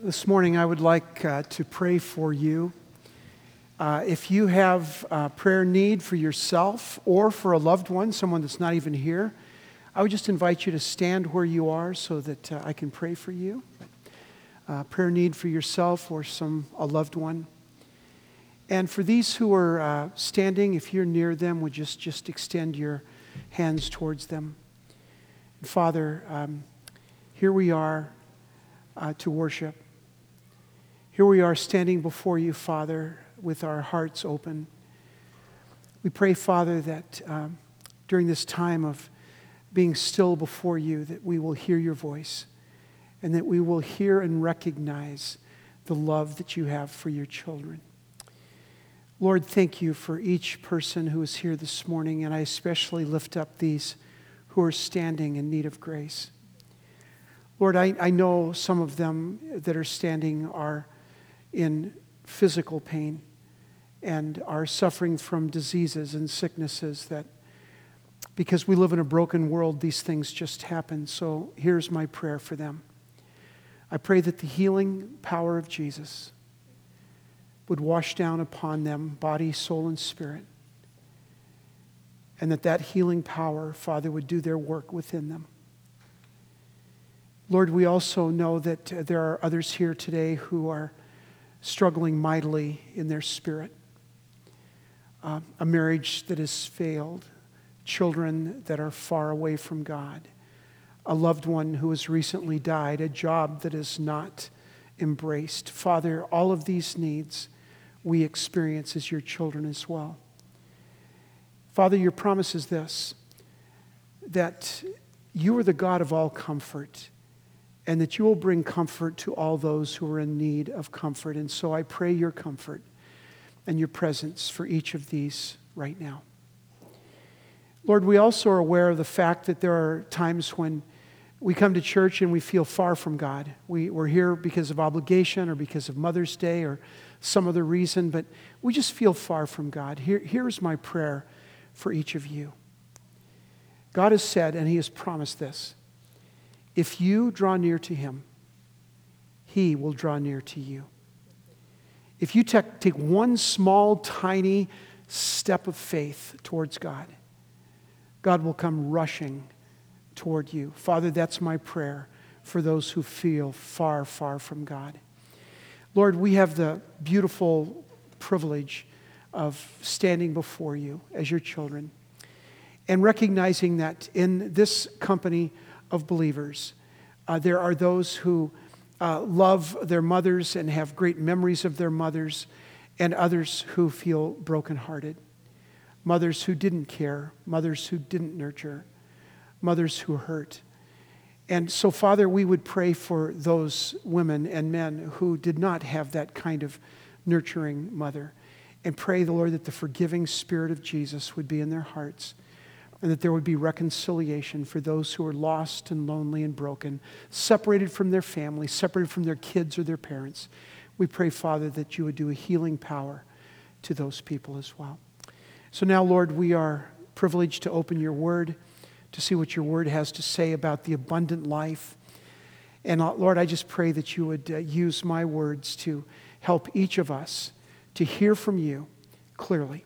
This morning, I would like uh, to pray for you. Uh, if you have a prayer need for yourself or for a loved one, someone that's not even here, I would just invite you to stand where you are so that uh, I can pray for you. Prayer need for yourself or some a loved one. And for these who are uh, standing, if you're near them, would just just extend your hands towards them. Father, um, here we are uh, to worship. Here we are standing before you, Father, with our hearts open. We pray, Father, that um, during this time of being still before you, that we will hear your voice and that we will hear and recognize the love that you have for your children. Lord, thank you for each person who is here this morning, and I especially lift up these who are standing in need of grace. Lord, I, I know some of them that are standing are in physical pain and are suffering from diseases and sicknesses that, because we live in a broken world, these things just happen. So here's my prayer for them. I pray that the healing power of Jesus would wash down upon them, body, soul, and spirit. And that that healing power, Father, would do their work within them. Lord, we also know that uh, there are others here today who are struggling mightily in their spirit. Uh, a marriage that has failed, children that are far away from God, a loved one who has recently died, a job that is not embraced. Father, all of these needs we experience as your children as well. Father, your promise is this that you are the God of all comfort and that you will bring comfort to all those who are in need of comfort. And so I pray your comfort and your presence for each of these right now. Lord, we also are aware of the fact that there are times when we come to church and we feel far from God. We, we're here because of obligation or because of Mother's Day or some other reason, but we just feel far from God. Here, here's my prayer for each of you God has said, and He has promised this if you draw near to him, he will draw near to you. If you take, take one small, tiny step of faith towards God, God will come rushing toward you. Father, that's my prayer for those who feel far, far from God. Lord, we have the beautiful privilege of standing before you as your children and recognizing that in this company, of believers. Uh, there are those who uh, love their mothers and have great memories of their mothers, and others who feel brokenhearted. Mothers who didn't care, mothers who didn't nurture, mothers who hurt. And so, Father, we would pray for those women and men who did not have that kind of nurturing mother. And pray, the Lord, that the forgiving spirit of Jesus would be in their hearts and that there would be reconciliation for those who are lost and lonely and broken, separated from their family, separated from their kids or their parents. We pray, Father, that you would do a healing power to those people as well. So now, Lord, we are privileged to open your word, to see what your word has to say about the abundant life. And uh, Lord, I just pray that you would uh, use my words to help each of us to hear from you clearly.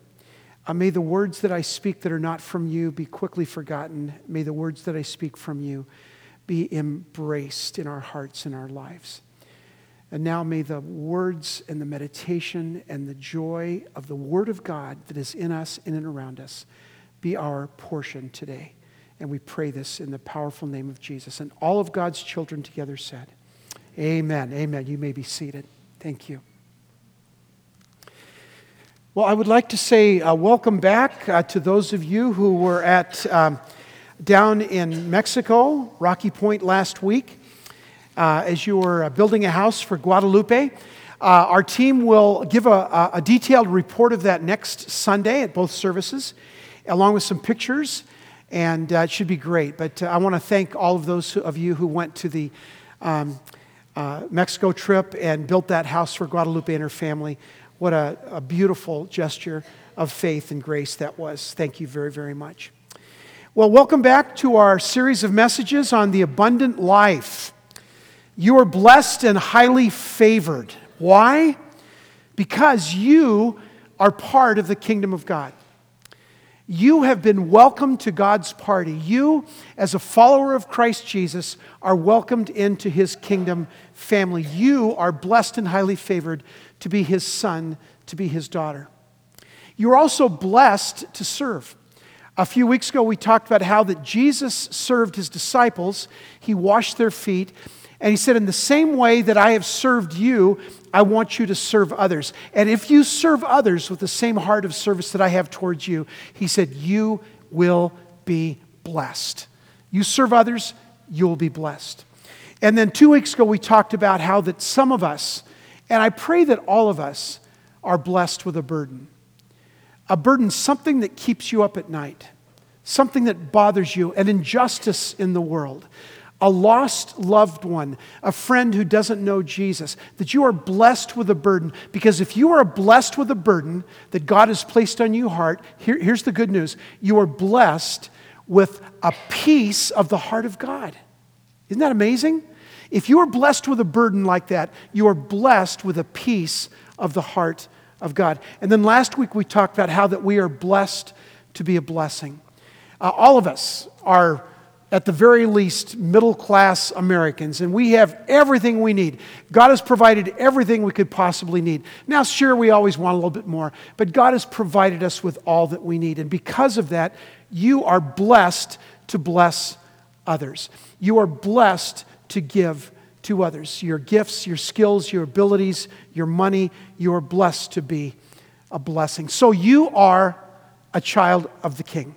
Uh, may the words that I speak that are not from you be quickly forgotten. May the words that I speak from you be embraced in our hearts and our lives. And now may the words and the meditation and the joy of the Word of God that is in us in and around us be our portion today. And we pray this in the powerful name of Jesus. And all of God's children together said, Amen. Amen. You may be seated. Thank you. Well, I would like to say uh, welcome back uh, to those of you who were at um, down in Mexico, Rocky Point last week, uh, as you were uh, building a house for Guadalupe. Uh, our team will give a, a, detailed report of that next Sunday at both services, along with some pictures, and uh, it should be great. But I want to thank all of those of you who went to the um, Mexico trip and built that house for Guadalupe and her family. What a, a beautiful gesture of faith and grace that was. Thank you very, very much. Well, welcome back to our series of messages on the abundant life. You are blessed and highly favored. Why? Because you are part of the kingdom of God. You have been welcomed to God's party. You, as a follower of Christ Jesus, are welcomed into his kingdom family. You are blessed and highly favored to be his son, to be his daughter. You're also blessed to serve. A few weeks ago, we talked about how that Jesus served his disciples, he washed their feet, and he said, In the same way that I have served you, I want you to serve others. And if you serve others with the same heart of service that I have towards you, he said, You will be blessed. You serve others, you'll be blessed. And then two weeks ago, we talked about how that some of us, and I pray that all of us, are blessed with a burden. A burden, something that keeps you up at night, something that bothers you, an injustice in the world a lost loved one, a friend who doesn't know Jesus, that you are blessed with a burden. Because if you are blessed with a burden that God has placed on your heart, here, here's the good news you are blessed with a piece of the heart of God. Isn't that amazing? If you are blessed with a burden like that, you are blessed with a piece of the heart of God. And then last week we talked about how that we are blessed to be a blessing. Uh, all of us are at the very least, middle class Americans, and we have everything we need. God has provided everything we could possibly need. Now, sure, we always want a little bit more, but God has provided us with all that we need. And because of that, you are blessed to bless others. You are blessed to give to others. Your gifts, your skills, your abilities, your money, you are blessed to be a blessing. So you are a child of the King.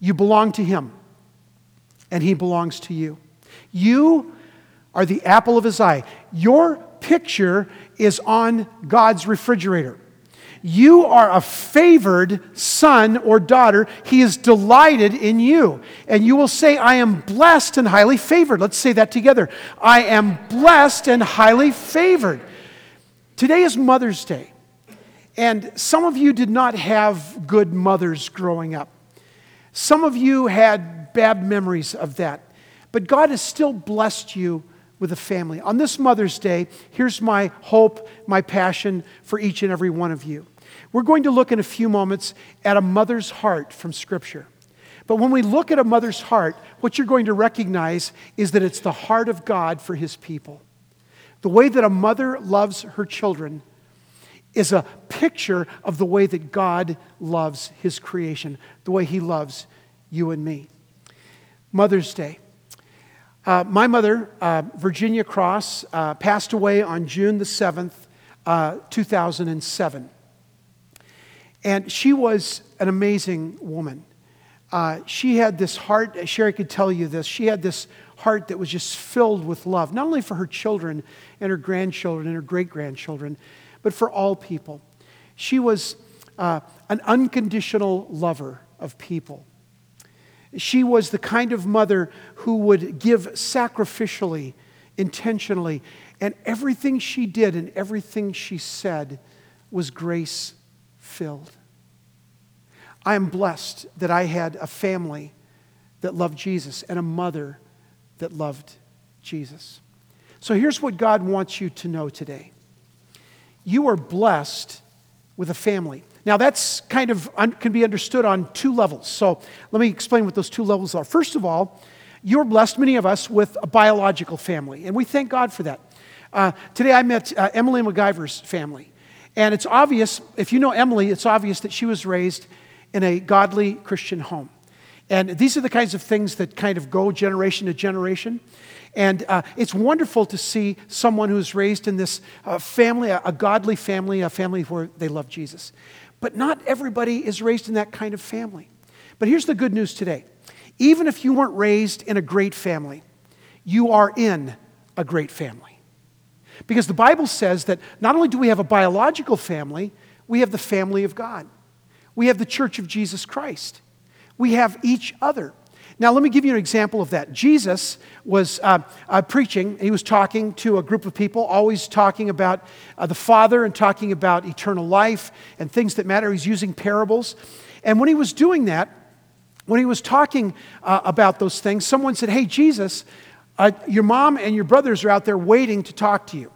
You belong to Him and he belongs to you. You are the apple of his eye. Your picture is on God's refrigerator. You are a favored son or daughter. He is delighted in you. And you will say, I am blessed and highly favored. Let's say that together. I am blessed and highly favored. Today is Mother's Day. And some of you did not have good mothers growing up. Some of you had bad memories of that. But God has still blessed you with a family. On this Mother's Day, here's my hope, my passion for each and every one of you. We're going to look in a few moments at a mother's heart from Scripture. But when we look at a mother's heart, what you're going to recognize is that it's the heart of God for his people. The way that a mother loves her children is a picture of the way that God loves his creation, the way he loves you and me. Mother's Day. Uh, my mother, uh, Virginia Cross, uh, passed away on June the 7th, uh, 2007. And she was an amazing woman. Uh, she had this heart, Sherry could tell you this, she had this heart that was just filled with love, not only for her children and her grandchildren and her great grandchildren, but for all people. She was uh, an unconditional lover of people. She was the kind of mother who would give sacrificially, intentionally, and everything she did and everything she said was grace filled. I am blessed that I had a family that loved Jesus and a mother that loved Jesus. So here's what God wants you to know today you are blessed with a family. Now, that's kind of un- can be understood on two levels. So, let me explain what those two levels are. First of all, you're blessed, many of us, with a biological family, and we thank God for that. Uh, today, I met uh, Emily MacGyver's family, and it's obvious, if you know Emily, it's obvious that she was raised in a godly Christian home. And these are the kinds of things that kind of go generation to generation. And uh, it's wonderful to see someone who's raised in this uh, family, a, a, godly family, a family where they love Jesus. But not everybody is raised in that kind of family. But here's the good news today even if you weren't raised in a great family, you are in a great family. Because the Bible says that not only do we have a biological family, we have the family of God. We have the church of Jesus Christ. We have each other. Now, let me give you an example of that. Jesus was uh, uh, preaching, he was talking to a group of people, always talking about uh, the Father and talking about eternal life and things that matter. He's using parables. And when he was doing that, when he was talking uh, about those things, someone said, Hey, Jesus, Uh, your mom and your brothers are out there waiting to talk to you.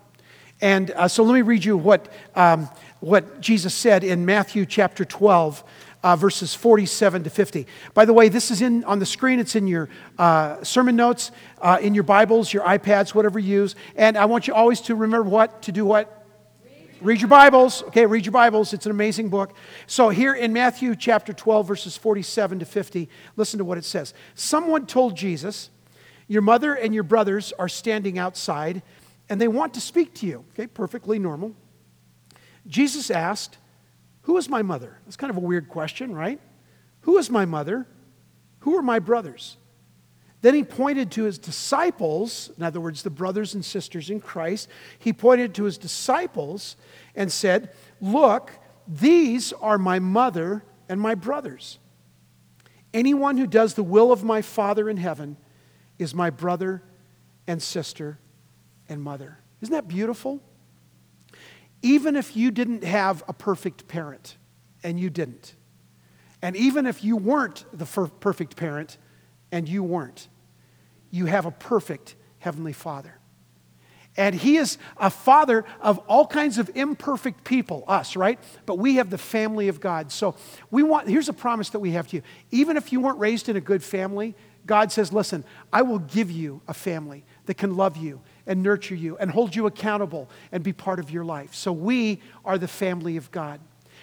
And uh, so let me read you what, um, what Jesus said in Matthew chapter 12, uh, verses 47 to 50. By the way, this is in, on the screen, it's in your uh, sermon notes, uh, in your Bibles, your iPads, whatever you use. And I want you always to remember what? To do what? Read your Bibles. Okay, read your Bibles. It's an amazing book. So, here in Matthew chapter 12, verses 47 to 50, listen to what it says. Someone told Jesus, Your mother and your brothers are standing outside and they want to speak to you. Okay, perfectly normal. Jesus asked, Who is my mother? That's kind of a weird question, right? Who is my mother? Who are my brothers? Then he pointed to his disciples, in other words, the brothers and sisters in Christ. He pointed to his disciples and said, Look, these are my mother and my brothers. Anyone who does the will of my Father in heaven is my brother and sister and mother. Isn't that beautiful? Even if you didn't have a perfect parent, and you didn't, and even if you weren't the perfect parent, and you weren't, you have a perfect Heavenly Father. And He is a Father of all kinds of imperfect people, us, right? But we have the family of God. So we want, here's a promise that we have to you. Even if you weren't raised in a good family, God says, listen, I will give you a family that can love you and nurture you and hold you accountable and be part of your life. So we are the family of God.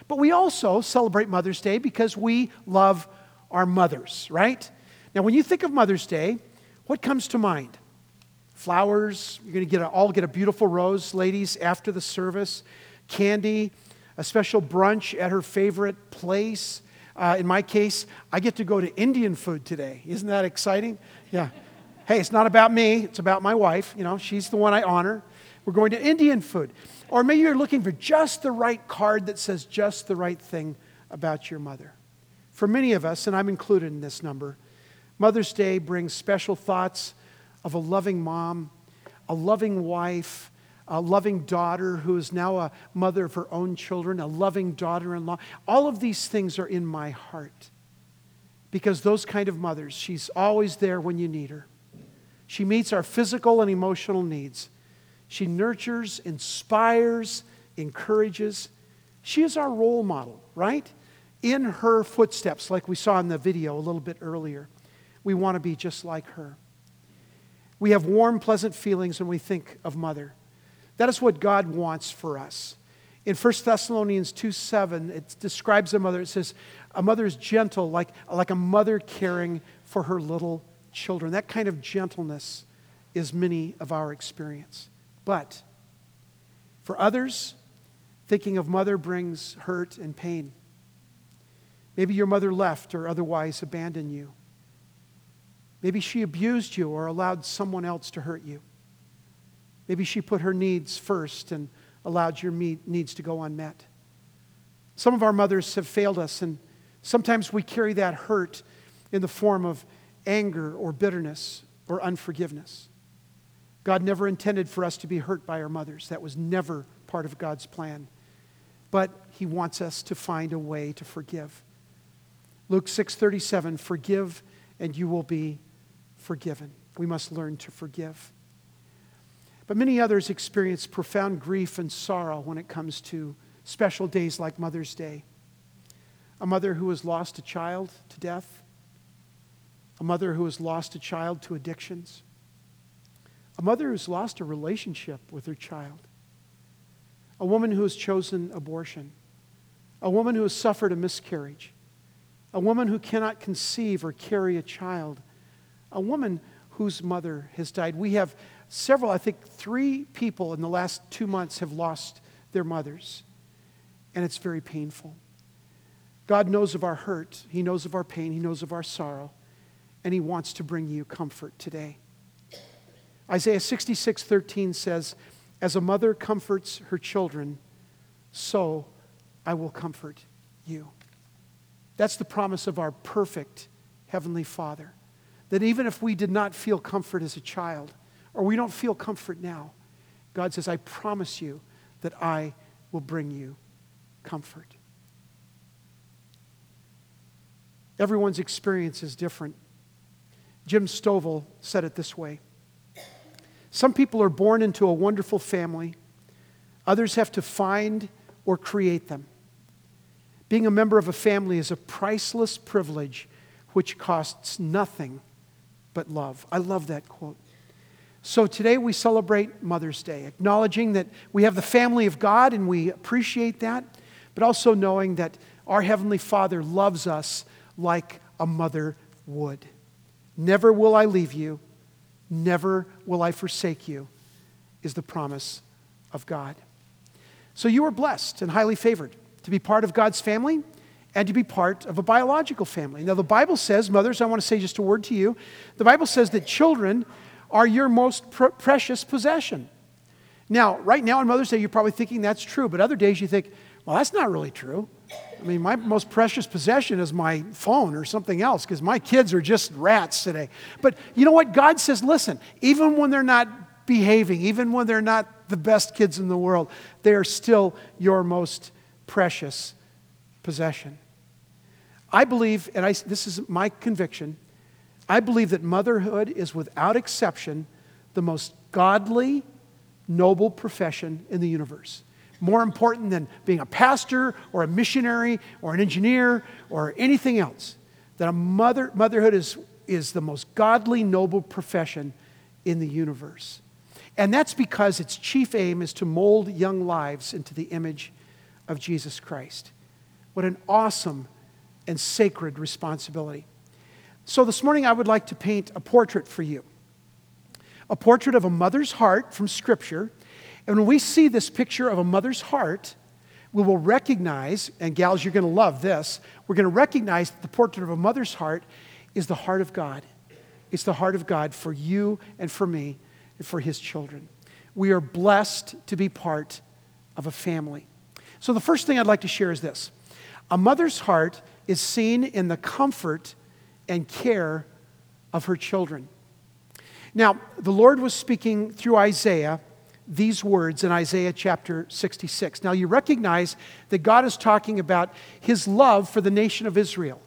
But we also celebrate Mother's Day because we love our mothers, right? Now, when you think of Mother's Day, what comes to mind? Flowers, you're going to get a, all get a beautiful rose, ladies, after the service. Candy, a special brunch at her favorite place. Uh, in my case, I get to go to Indian food today. Isn't that exciting? Yeah. Hey, it's not about me, it's about my wife. You know, she's the one I honor. We're going to Indian food. Or maybe you're looking for just the right card that says just the right thing about your mother. For many of us, and I'm included in this number, Mother's Day brings special thoughts of a loving mom, a loving wife, a loving daughter who is now a mother of her own children, a loving daughter in law. All of these things are in my heart because those kind of mothers, she's always there when you need her. She meets our physical and emotional needs. She nurtures, inspires, encourages. She is our role model, right? In her footsteps, like we saw in the video a little bit earlier. We want to be just like her. We have warm, pleasant feelings when we think of mother. That is what God wants for us. In 1 Thessalonians 2 7, it describes a mother. It says, A mother is gentle, like, like a mother caring for her little children. That kind of gentleness is many of our experience. But for others, thinking of mother brings hurt and pain. Maybe your mother left or otherwise abandoned you. Maybe she abused you or allowed someone else to hurt you. Maybe she put her needs first and allowed your needs to go unmet. Some of our mothers have failed us, and sometimes we carry that hurt in the form of anger or bitterness or unforgiveness. God never intended for us to be hurt by our mothers. That was never part of God's plan. But he wants us to find a way to forgive. Luke 6:37 forgive and you will be forgiven. We must learn to forgive. But many others experience profound grief and sorrow when it comes to special days like Mother's Day. A mother who has lost a child to death, a mother who has lost a child to addictions, a mother who's lost a relationship with her child, a woman who has chosen abortion, a woman who has suffered a miscarriage, a woman who cannot conceive or carry a child a woman whose mother has died. We have several, I think three people in the last two months have lost their mothers, and it's very painful. God knows of our hurt, He knows of our pain, He knows of our sorrow, and He wants to bring you comfort today. Isaiah 66 13 says, As a mother comforts her children, so I will comfort you. That's the promise of our perfect Heavenly Father that even if we did not feel comfort as a child, or we don't feel comfort now, God says, I promise you that I will bring you comfort. Everyone's experience is different. Jim Stovall said it this way Some people are born into a wonderful family, others have to find or create them. Being a member of a family is a priceless privilege which costs nothing but love. I love that quote. So today we celebrate Mother's Day, acknowledging that we have the family of God and we appreciate that, but also knowing that our Heavenly Father loves us like a mother would. Never will I leave you, never will I forsake you, is the promise of God. So you are blessed and highly favored to be part of God's family and to be part of a biological family. Now, the Bible says, mothers, I want to say just a word to you. The Bible says that children are your most pr- precious possession. Now, right now on Mother's Day, you're probably thinking that's true, but other days you think, well, that's not really true. I mean, my most precious possession is my phone or something else because my kids are just rats today. But you know what? God says, listen, even when they're not behaving, even when they're not the best kids in the world, they are still your most precious possession. I believe, and I, this is my conviction, I believe that motherhood is without exception the most godly, noble profession in the universe. More important than being a pastor or a missionary or an engineer or anything else. That a mother, motherhood is, is the most godly, noble profession in the universe. And that's because its chief aim is to mold young lives into the image of Jesus Christ. What an awesome and sacred responsibility. So, this morning I would like to paint a portrait for you a portrait of a mother's heart from Scripture. And when we see this picture of a mother's heart, we will recognize, and gals, you're going to love this, we're going to recognize that the portrait of a mother's heart is the heart of God. It's the heart of God for you and for me and for his children. We are blessed to be part of a family. So, the first thing I'd like to share is this a mother's heart is seen in the comfort and care of her children. Now, the Lord was speaking through Isaiah these words in Isaiah chapter 66. Now, you recognize that God is talking about his love for the nation of Israel.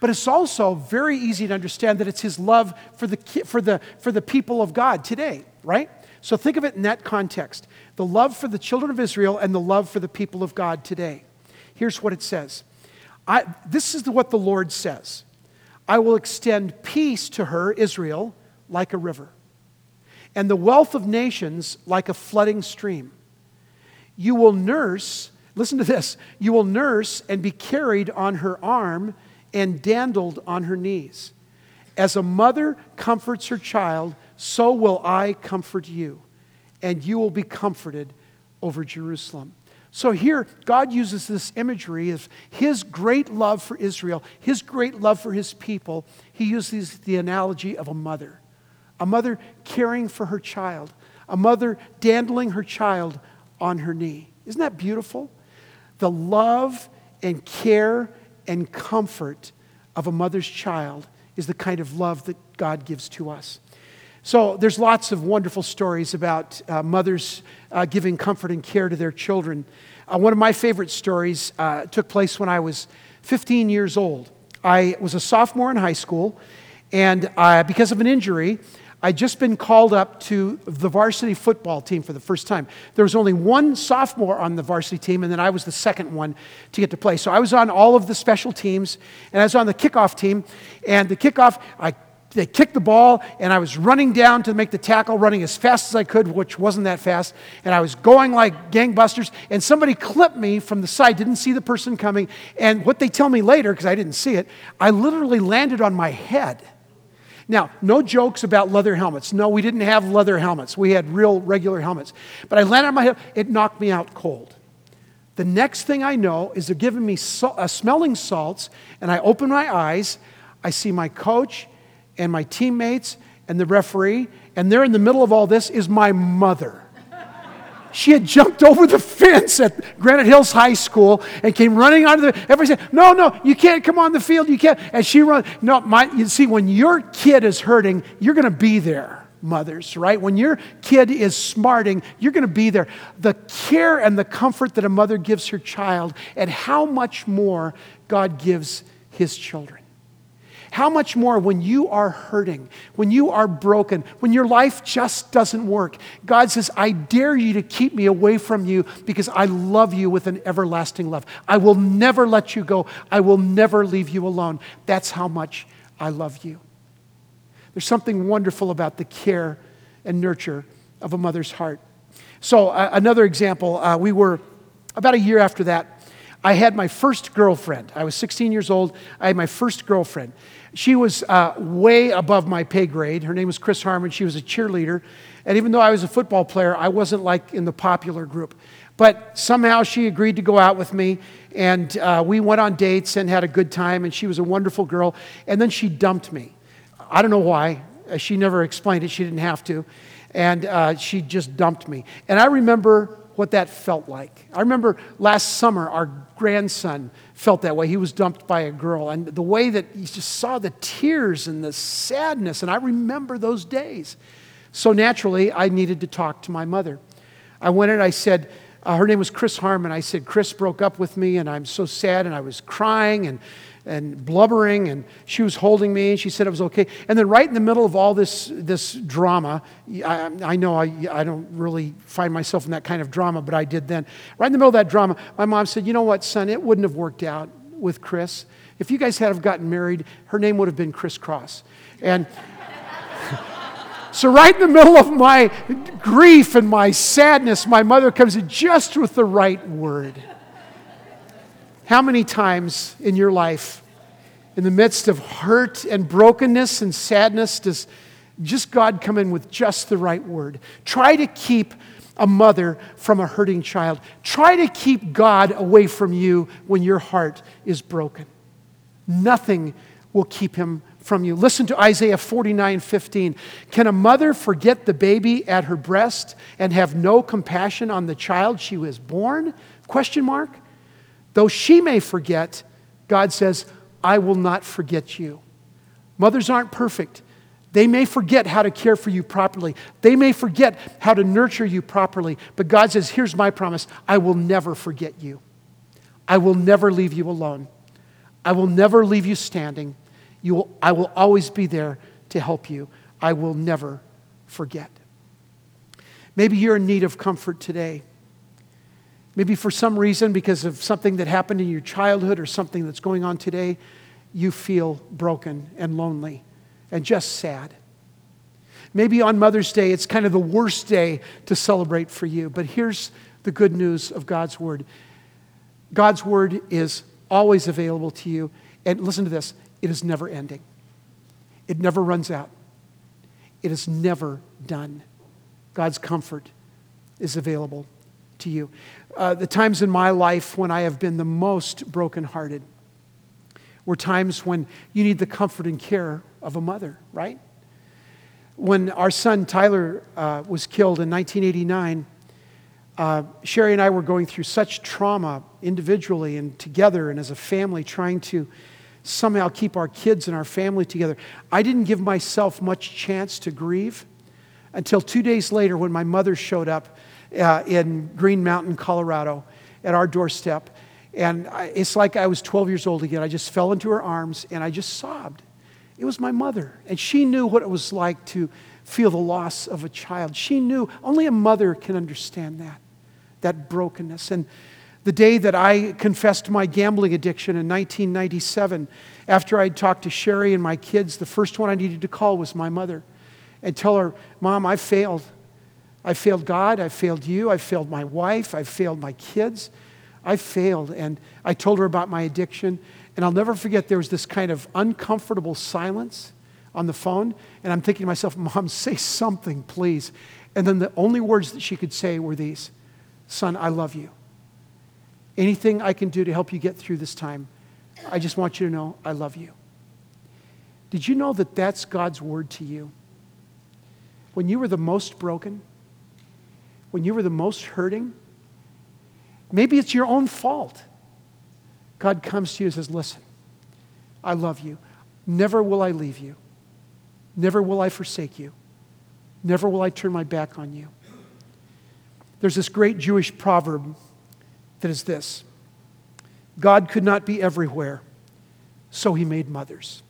But it's also very easy to understand that it's his love for the, for the, for the people of God today, right? So think of it in that context the love for the children of Israel and the love for the people of God today. Here's what it says I, This is what the Lord says I will extend peace to her, Israel, like a river, and the wealth of nations like a flooding stream. You will nurse, listen to this, you will nurse and be carried on her arm and dandled on her knees. As a mother comforts her child, so will I comfort you, and you will be comforted over Jerusalem. So here, God uses this imagery of his great love for Israel, his great love for his people. He uses the analogy of a mother, a mother caring for her child, a mother dandling her child on her knee. Isn't that beautiful? The love and care and comfort of a mother's child is the kind of love that God gives to us. So there's lots of wonderful stories about uh, mothers uh, giving comfort and care to their children. Uh, one of my favorite stories uh, took place when I was 15 years old. I was a sophomore in high school, and uh, because of an injury, I'd just been called up to the varsity football team for the first time. There was only one sophomore on the varsity team, and then I was the second one to get to play. So I was on all of the special teams, and I was on the kickoff team. And the kickoff, I they kicked the ball, and I was running down to make the tackle, running as fast as I could, which wasn't that fast. And I was going like gangbusters, and somebody clipped me from the side, didn't see the person coming. And what they tell me later, because I didn't see it, I literally landed on my head. Now, no jokes about leather helmets. No, we didn't have leather helmets. We had real, regular helmets. But I landed on my head, it knocked me out cold. The next thing I know is they're giving me uh, smelling salts, and I open my eyes. I see my coach and my teammates and the referee, and there in the middle of all this is my mother. She had jumped over the fence at Granite Hills High School and came running onto the. Everybody said, "No, no, you can't come on the field. You can't." And she run. No, my. You see, when your kid is hurting, you're going to be there, mothers. Right? When your kid is smarting, you're going to be there. The care and the comfort that a mother gives her child, and how much more God gives His children. How much more when you are hurting, when you are broken, when your life just doesn't work? God says, I dare you to keep me away from you because I love you with an everlasting love. I will never let you go. I will never leave you alone. That's how much I love you. There's something wonderful about the care and nurture of a mother's heart. So, uh, another example, uh, we were about a year after that, I had my first girlfriend. I was 16 years old. I had my first girlfriend. She was uh, way above my pay grade. Her name was Chris Harmon. She was a cheerleader. And even though I was a football player, I wasn't like in the popular group. But somehow she agreed to go out with me, and uh, we went on dates and had a good time, and she was a wonderful girl. And then she dumped me. I don't know why. Uh, she never explained it, she didn't have to. And uh, she just dumped me. And I remember what that felt like. I remember last summer, our grandson felt that way. He was dumped by a girl, and the way that he just saw the tears and the sadness, and I remember those days. So naturally, I needed to talk to my mother. I went and I said, uh, her name was Chris Harmon. I said, Chris broke up with me, and I'm so sad, and I was crying, and and blubbering, and she was holding me, and she said it was okay. And then, right in the middle of all this, this drama, I, I know I, I don't really find myself in that kind of drama, but I did then. Right in the middle of that drama, my mom said, You know what, son, it wouldn't have worked out with Chris. If you guys had have gotten married, her name would have been Chris Cross. And so, right in the middle of my grief and my sadness, my mother comes in just with the right word. How many times in your life, in the midst of hurt and brokenness and sadness, does just God come in with just the right word? Try to keep a mother from a hurting child. Try to keep God away from you when your heart is broken. Nothing will keep him from you. Listen to Isaiah 49 15. Can a mother forget the baby at her breast and have no compassion on the child she was born? Question mark. Though she may forget, God says, I will not forget you. Mothers aren't perfect. They may forget how to care for you properly. They may forget how to nurture you properly. But God says, Here's my promise I will never forget you. I will never leave you alone. I will never leave you standing. You will, I will always be there to help you. I will never forget. Maybe you're in need of comfort today. Maybe for some reason, because of something that happened in your childhood or something that's going on today, you feel broken and lonely and just sad. Maybe on Mother's Day, it's kind of the worst day to celebrate for you. But here's the good news of God's Word God's Word is always available to you. And listen to this it is never ending, it never runs out, it is never done. God's comfort is available to you. Uh, the times in my life when I have been the most brokenhearted were times when you need the comfort and care of a mother, right? When our son Tyler uh, was killed in 1989, uh, Sherry and I were going through such trauma individually and together and as a family, trying to somehow keep our kids and our family together. I didn't give myself much chance to grieve until two days later when my mother showed up uh, in Green Mountain, Colorado, at our doorstep. And I, it's like I was 12 years old again. I just fell into her arms and I just sobbed. It was my mother. And she knew what it was like to feel the loss of a child. She knew, only a mother can understand that, that brokenness. And the day that I confessed my gambling addiction in 1997, after I'd talked to Sherry and my kids, the first one I needed to call was my mother and tell her, Mom, I failed. I failed God, I failed you, I failed my wife, I failed my kids. I failed. And I told her about my addiction. And I'll never forget there was this kind of uncomfortable silence on the phone. And I'm thinking to myself, Mom, say something, please. And then the only words that she could say were these Son, I love you. Anything I can do to help you get through this time, I just want you to know I love you. Did you know that that's God's word to you? When you were the most broken, when you were the most hurting, maybe it's your own fault. God comes to you and says, Listen, I love you. Never will I leave you. Never will I forsake you. Never will I turn my back on you. There's this great Jewish proverb that is this God could not be everywhere, so he made mothers.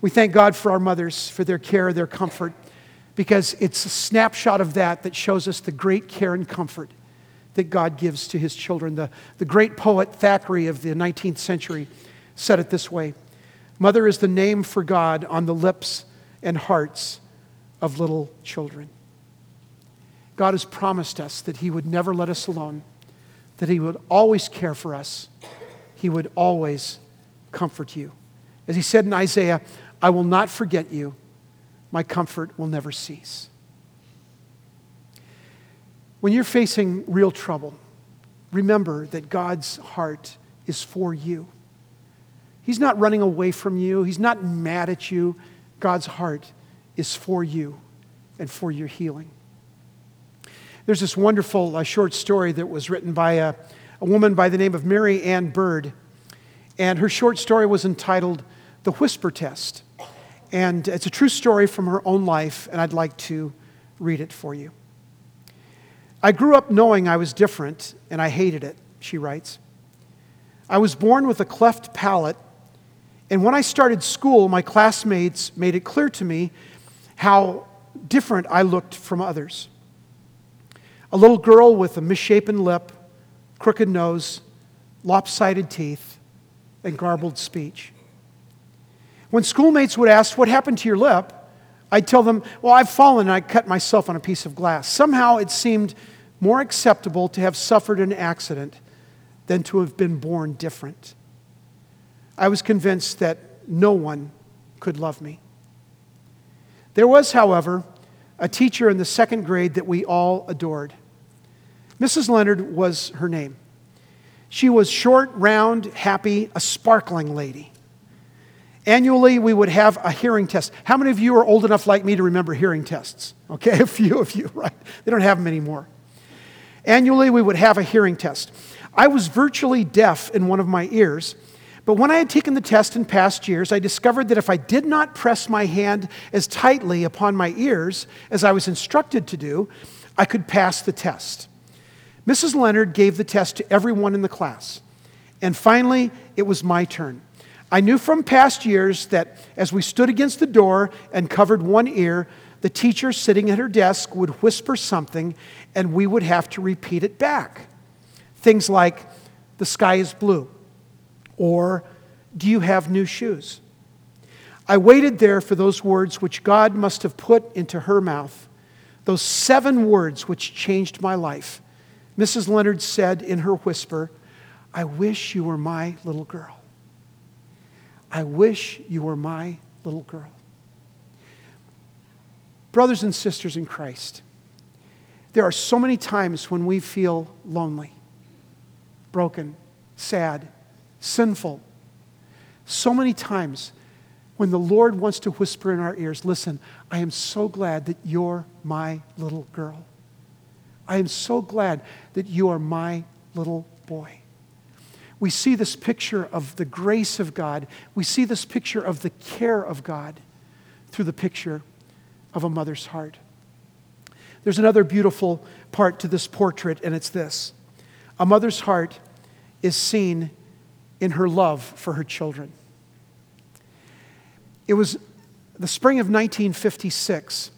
We thank God for our mothers, for their care, their comfort, because it's a snapshot of that that shows us the great care and comfort that God gives to his children. The, the great poet Thackeray of the 19th century said it this way Mother is the name for God on the lips and hearts of little children. God has promised us that He would never let us alone, that He would always care for us, He would always comfort you. As He said in Isaiah, I will not forget you, my comfort will never cease. When you're facing real trouble, remember that God's heart is for you. He's not running away from you, He's not mad at you. God's heart is for you and for your healing. There's this wonderful uh, short story that was written by a, a woman by the name of Mary Ann Bird. And her short story was entitled The Whisper Test. And it's a true story from her own life, and I'd like to read it for you. I grew up knowing I was different, and I hated it, she writes. I was born with a cleft palate, and when I started school, my classmates made it clear to me how different I looked from others. A little girl with a misshapen lip, crooked nose, lopsided teeth, and garbled speech. When schoolmates would ask, What happened to your lip? I'd tell them, Well, I've fallen and I cut myself on a piece of glass. Somehow it seemed more acceptable to have suffered an accident than to have been born different. I was convinced that no one could love me. There was, however, a teacher in the second grade that we all adored. Mrs. Leonard was her name. She was short, round, happy, a sparkling lady. Annually, we would have a hearing test. How many of you are old enough like me to remember hearing tests? Okay, a few of you, right? They don't have them anymore. Annually, we would have a hearing test. I was virtually deaf in one of my ears, but when I had taken the test in past years, I discovered that if I did not press my hand as tightly upon my ears as I was instructed to do, I could pass the test. Mrs. Leonard gave the test to everyone in the class. And finally, it was my turn. I knew from past years that as we stood against the door and covered one ear, the teacher sitting at her desk would whisper something and we would have to repeat it back. Things like, the sky is blue, or do you have new shoes? I waited there for those words which God must have put into her mouth, those seven words which changed my life. Mrs. Leonard said in her whisper, I wish you were my little girl. I wish you were my little girl. Brothers and sisters in Christ, there are so many times when we feel lonely, broken, sad, sinful. So many times when the Lord wants to whisper in our ears, Listen, I am so glad that you're my little girl. I am so glad that you are my little boy we see this picture of the grace of God. We see this picture of the care of God through the picture of a mother's heart. There's another beautiful part to this portrait, and it's this a mother's heart is seen in her love for her children. It was the spring of 1956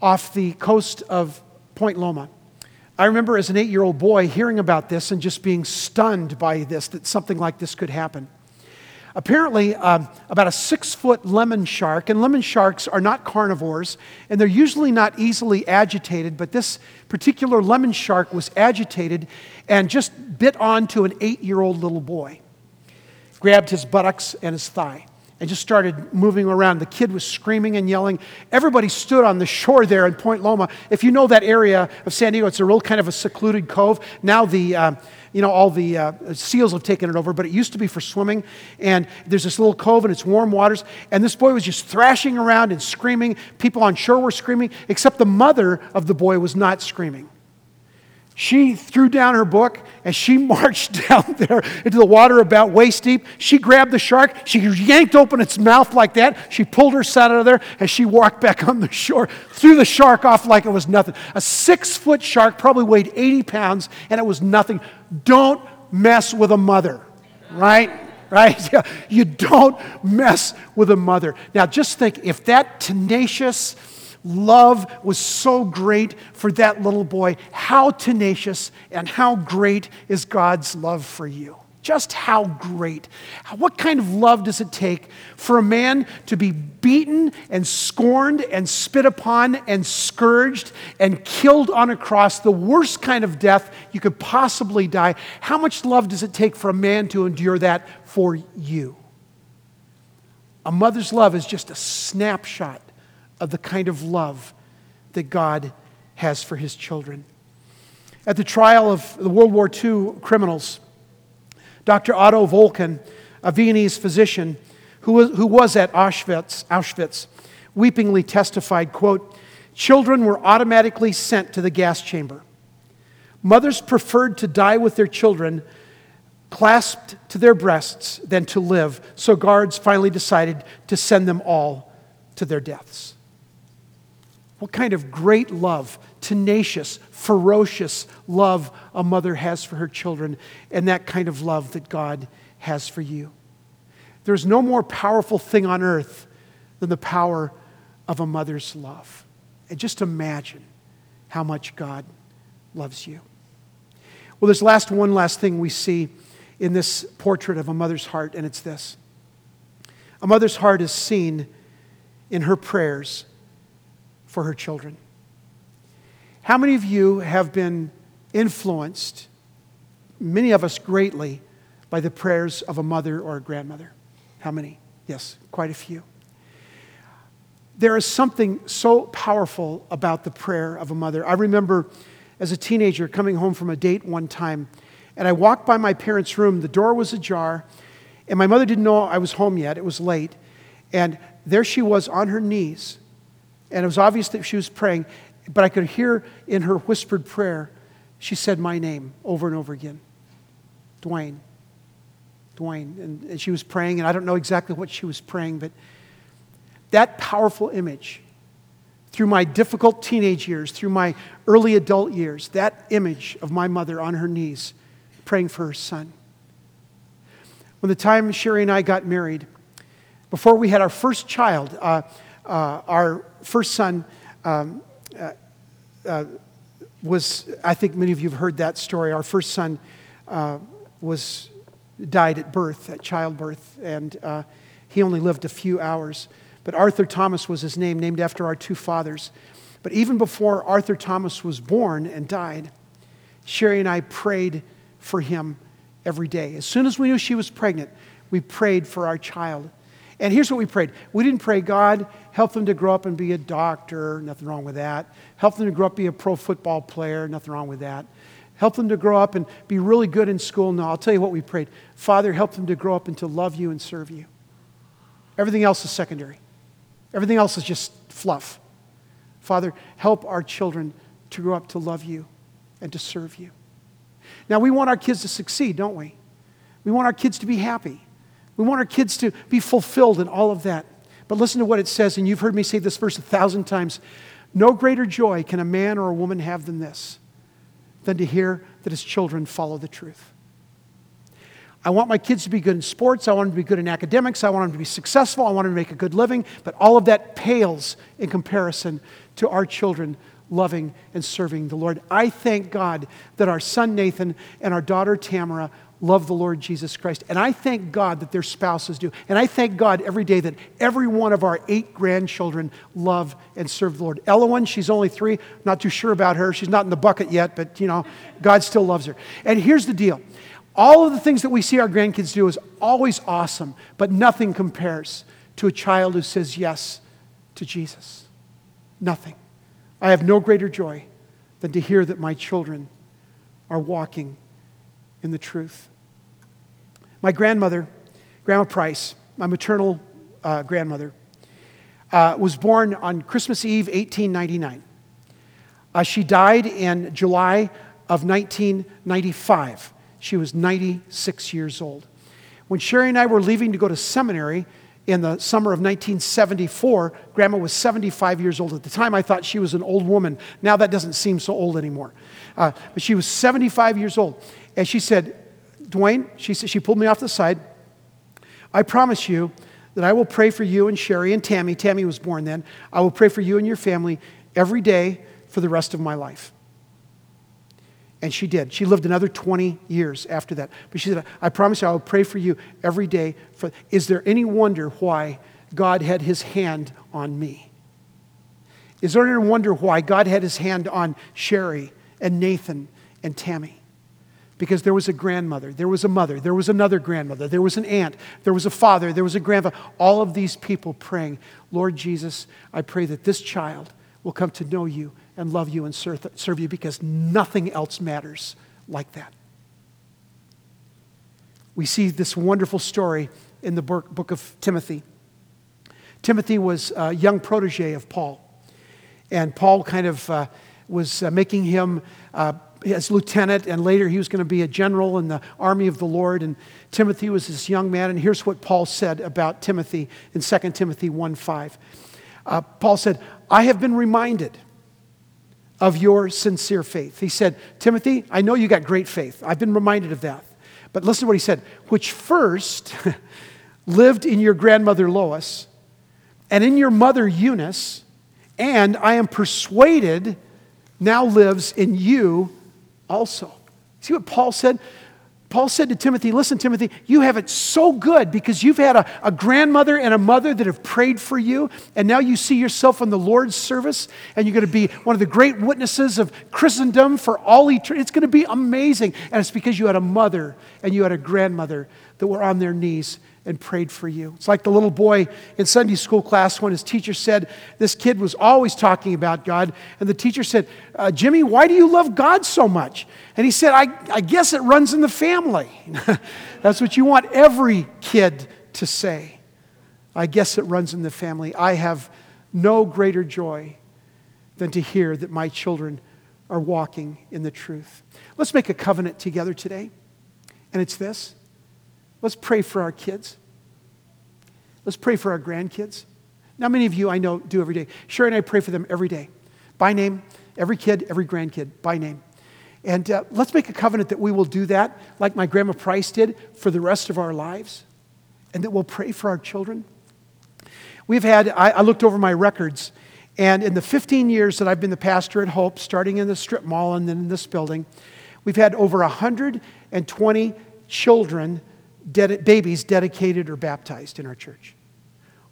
off the coast of Point Loma. I remember as an eight year old boy hearing about this and just being stunned by this, that something like this could happen. Apparently, um, about a six foot lemon shark, and lemon sharks are not carnivores, and they're usually not easily agitated, but this particular lemon shark was agitated and just bit onto an eight year old little boy, grabbed his buttocks and his thigh and just started moving around. The kid was screaming and yelling. Everybody stood on the shore there in Point Loma. If you know that area of San Diego, it's a real kind of a secluded cove. Now the uh, you know all the uh, seals have taken it over, but it used to be for swimming. And there's this little cove and it's warm waters. And this boy was just thrashing around and screaming. People on shore were screaming, except the mother of the boy was not screaming. She threw down her book and she marched down there into the water about waist deep. She grabbed the shark. She yanked open its mouth like that. She pulled her son out of there and she walked back on the shore, threw the shark off like it was nothing. A six foot shark probably weighed 80 pounds and it was nothing. Don't mess with a mother, right? right? You don't mess with a mother. Now, just think if that tenacious love was so great for that little boy, how tenacious and how great is God's love for you? Just how great. What kind of love does it take for a man to be beaten and scorned and spit upon and scourged and killed on a cross, the worst kind of death you could possibly die? How much love does it take for a man to endure that for you? A mother's love is just a snapshot of the kind of love that God has for his children. At the trial of the World War II criminals, Dr. Otto Wolken, a Viennese physician who was, who was at Auschwitz, Auschwitz, weepingly testified, quote, children were automatically sent to the gas chamber. Mothers preferred to die with their children clasped to their breasts than to live, so guards finally decided to send them all to their deaths. What kind of great love, tenacious, ferocious love a mother has for her children, and that kind of love that God has for you. There's no more powerful thing on earth than the power of a mother's love. And just imagine how much God loves you. Well, there's last one last thing we see in this portrait of a mother's heart, and it's this. A mother's heart is seen in her prayers for her children. How many of you have been influenced, many of us greatly, by the prayers of a mother or a grandmother? How many? Yes, quite a few. There is something so powerful about the prayer of a mother. I remember as a teenager coming home from a date one time, and I walked by my parents' room. The door was ajar, and my mother didn't know I was home yet. It was late. And there she was on her knees and it was obvious that she was praying, but I could hear in her whispered prayer, she said my name over and over again Dwayne. Dwayne. And, and she was praying, and I don't know exactly what she was praying, but that powerful image through my difficult teenage years, through my early adult years, that image of my mother on her knees praying for her son. When the time Sherry and I got married, before we had our first child, uh, uh, our first son um, uh, uh, was, I think many of you have heard that story. Our first son uh, was died at birth, at childbirth, and uh, he only lived a few hours. But Arthur Thomas was his name, named after our two fathers. But even before Arthur Thomas was born and died, Sherry and I prayed for him every day. As soon as we knew she was pregnant, we prayed for our child. And here's what we prayed. We didn't pray, God, help them to grow up and be a doctor, nothing wrong with that. Help them to grow up be a pro football player, nothing wrong with that. Help them to grow up and be really good in school. No, I'll tell you what we prayed. Father, help them to grow up and to love you and serve you. Everything else is secondary. Everything else is just fluff. Father, help our children to grow up to love you and to serve you. Now, we want our kids to succeed, don't we? We want our kids to be happy. We want our kids to be fulfilled in all of that. But listen to what it says, and you've heard me say this verse a thousand times. No greater joy can a man or a woman have than this, than to hear that his children follow the truth. I want my kids to be good in sports. I want them to be good in academics. I want them to be successful. I want them to make a good living. But all of that pales in comparison to our children loving and serving the Lord. I thank God that our son Nathan and our daughter Tamara love the Lord Jesus Christ. And I thank God that their spouses do. And I thank God every day that every one of our eight grandchildren love and serve the Lord. Ella, she's only three. Not too sure about her. She's not in the bucket yet, but you know, God still loves her. And here's the deal. All of the things that we see our grandkids do is always awesome, but nothing compares to a child who says yes to Jesus. Nothing. I have no greater joy than to hear that my children are walking in the truth. My grandmother, Grandma Price, my maternal uh, grandmother, uh, was born on Christmas Eve, 1899. Uh, she died in July of 1995. She was 96 years old. When Sherry and I were leaving to go to seminary in the summer of 1974, Grandma was 75 years old. At the time, I thought she was an old woman. Now that doesn't seem so old anymore. Uh, but she was 75 years old. And she said, Dwayne, she, said, she pulled me off the side I promise you that I will pray for you and Sherry and Tammy. Tammy was born then. I will pray for you and your family every day for the rest of my life. And she did. She lived another 20 years after that. But she said, I promise you, I will pray for you every day. For, is there any wonder why God had his hand on me? Is there any wonder why God had his hand on Sherry and Nathan and Tammy? Because there was a grandmother, there was a mother, there was another grandmother, there was an aunt, there was a father, there was a grandfather. All of these people praying, Lord Jesus, I pray that this child will come to know you and love you and serve, you because nothing else matters like that. We see this wonderful story in the book of Timothy. Timothy was a young protege of Paul. And Paul kind of uh, was uh, making him uh, his lieutenant, and later he was going to be a general in the army of the Lord. And Timothy was this young man. And here's what Paul said about Timothy in 2 Timothy 1 5. Uh, Paul said, I have been reminded of your sincere faith. He said, Timothy, I know you got great faith. I've been reminded of that. But listen to what he said, which first lived in your grandmother Lois and in your mother Eunice and I am persuaded now lives in you also. See what Paul said? Paul said to Timothy, Listen, Timothy, you have it so good because you've had a, a, grandmother and a mother that have prayed for you, and now you see yourself in the Lord's service, and you're going to be one of the great witnesses of Christendom for all eternity. It's going to be amazing. And it's because you had a mother and you had a grandmother that were on their knees and prayed for you. It's like the little boy in Sunday school class when his teacher said, This kid was always talking about God. And the teacher said, uh, Jimmy, why do you love God so much? And he said, I, I guess it runs in the family. That's what you want every kid to say. I guess it runs in the family. I have no greater joy than to hear that my children are walking in the truth. Let's make a covenant together today. And it's this Let's pray for our kids. Let's pray for our grandkids. Now, many of you I know do every day. Sherry and I pray for them every day, by name, every kid, every grandkid, by name. And uh, let's make a covenant that we will do that, like my grandma Price did, for the rest of our lives, and that we'll pray for our children. We've had, I, I looked over my records, and in the 15 years that I've been the pastor at Hope, starting in the strip mall and then in this building, we've had over 120 children ded- babies dedicated or baptized in our church.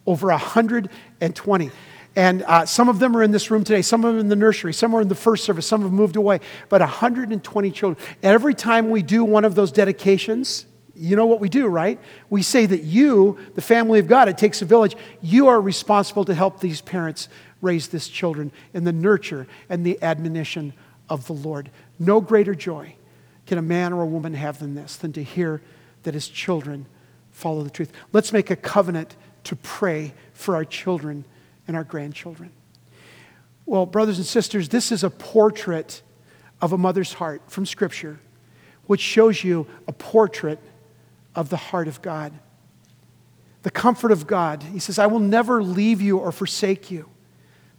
Over 120. And uh, some of them are in this room today, some of them in the nursery, some are in the first service, some have moved away, but 120 children. Every time we do one of those dedications, you know what we do, right? We say that you, the family of God, it takes a village, you are responsible to help these parents raise these children in the nurture and the admonition of the Lord. No greater joy can a man or a woman have than this, than to hear that his children follow the truth. Let's make a covenant to pray for our children and our grandchildren. Well, brothers and sisters, this is a portrait of a mother's heart from Scripture, which shows you a portrait of the heart of God. The comfort of God. He says, I will never leave you or forsake you.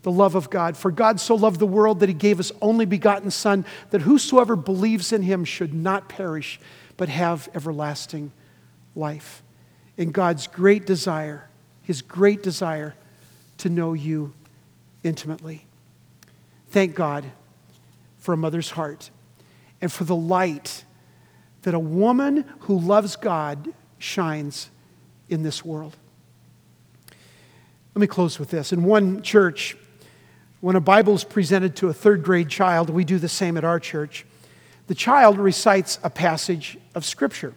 The love of God. For God so loved the world that he gave his only begotten Son, that whosoever believes in him should not perish, but have everlasting life. In God's great desire, his great desire to know you intimately. Thank God for a mother's heart and for the light that a woman who loves God shines in this world. Let me close with this. In one church, when a Bible is presented to a third grade child, we do the same at our church the child recites a passage of Scripture.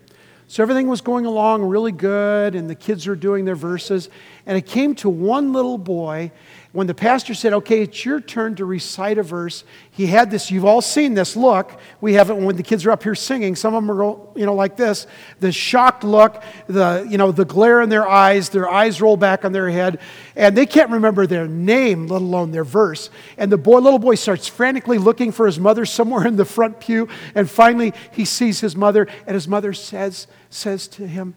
So everything was going along really good, and the kids were doing their verses. And it came to one little boy when the pastor said, Okay, it's your turn to recite a verse. He had this, you've all seen this look. We have it when the kids are up here singing. Some of them are, you know, like this the shocked look, the, you know, the glare in their eyes, their eyes roll back on their head, and they can't remember their name, let alone their verse. And the boy, little boy starts frantically looking for his mother somewhere in the front pew, and finally he sees his mother, and his mother says, says to him,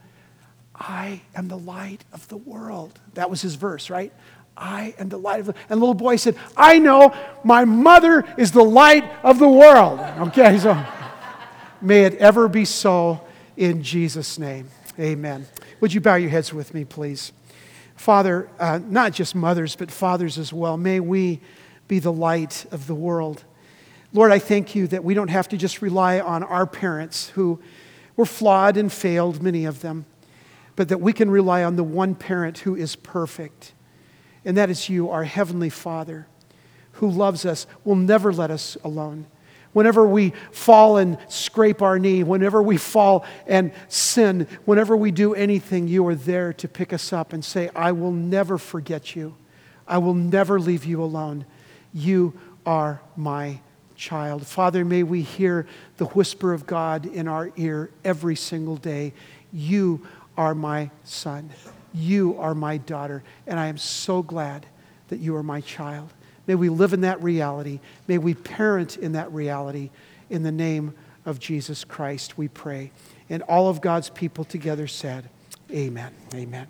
I am the light of the world. That was his verse, right? I am the light of the And the little boy said, I know my mother is the light of the world. Okay, so may it ever be so in Jesus' name. Amen. Would you bow your heads with me, please? Father, uh, not just mothers, but fathers as well, may we be the light of the world. Lord, I thank you that we don't have to just rely on our parents who were flawed and failed, many of them, but that we can rely on the one parent who is perfect, and that is you, our Heavenly Father, who loves us, will never let us alone. Whenever we fall and scrape our knee, whenever we fall and sin, whenever we do anything, you are there to pick us up and say, I will never forget you. I will never leave you alone. You are my child. Father, may we hear the whisper of God in our ear every single day. You are my son. You are my daughter. And I am so glad that you are my child. May we live in that reality. May we parent in that reality. In the name of Jesus Christ, we pray. And all of God's people together said, Amen. Amen.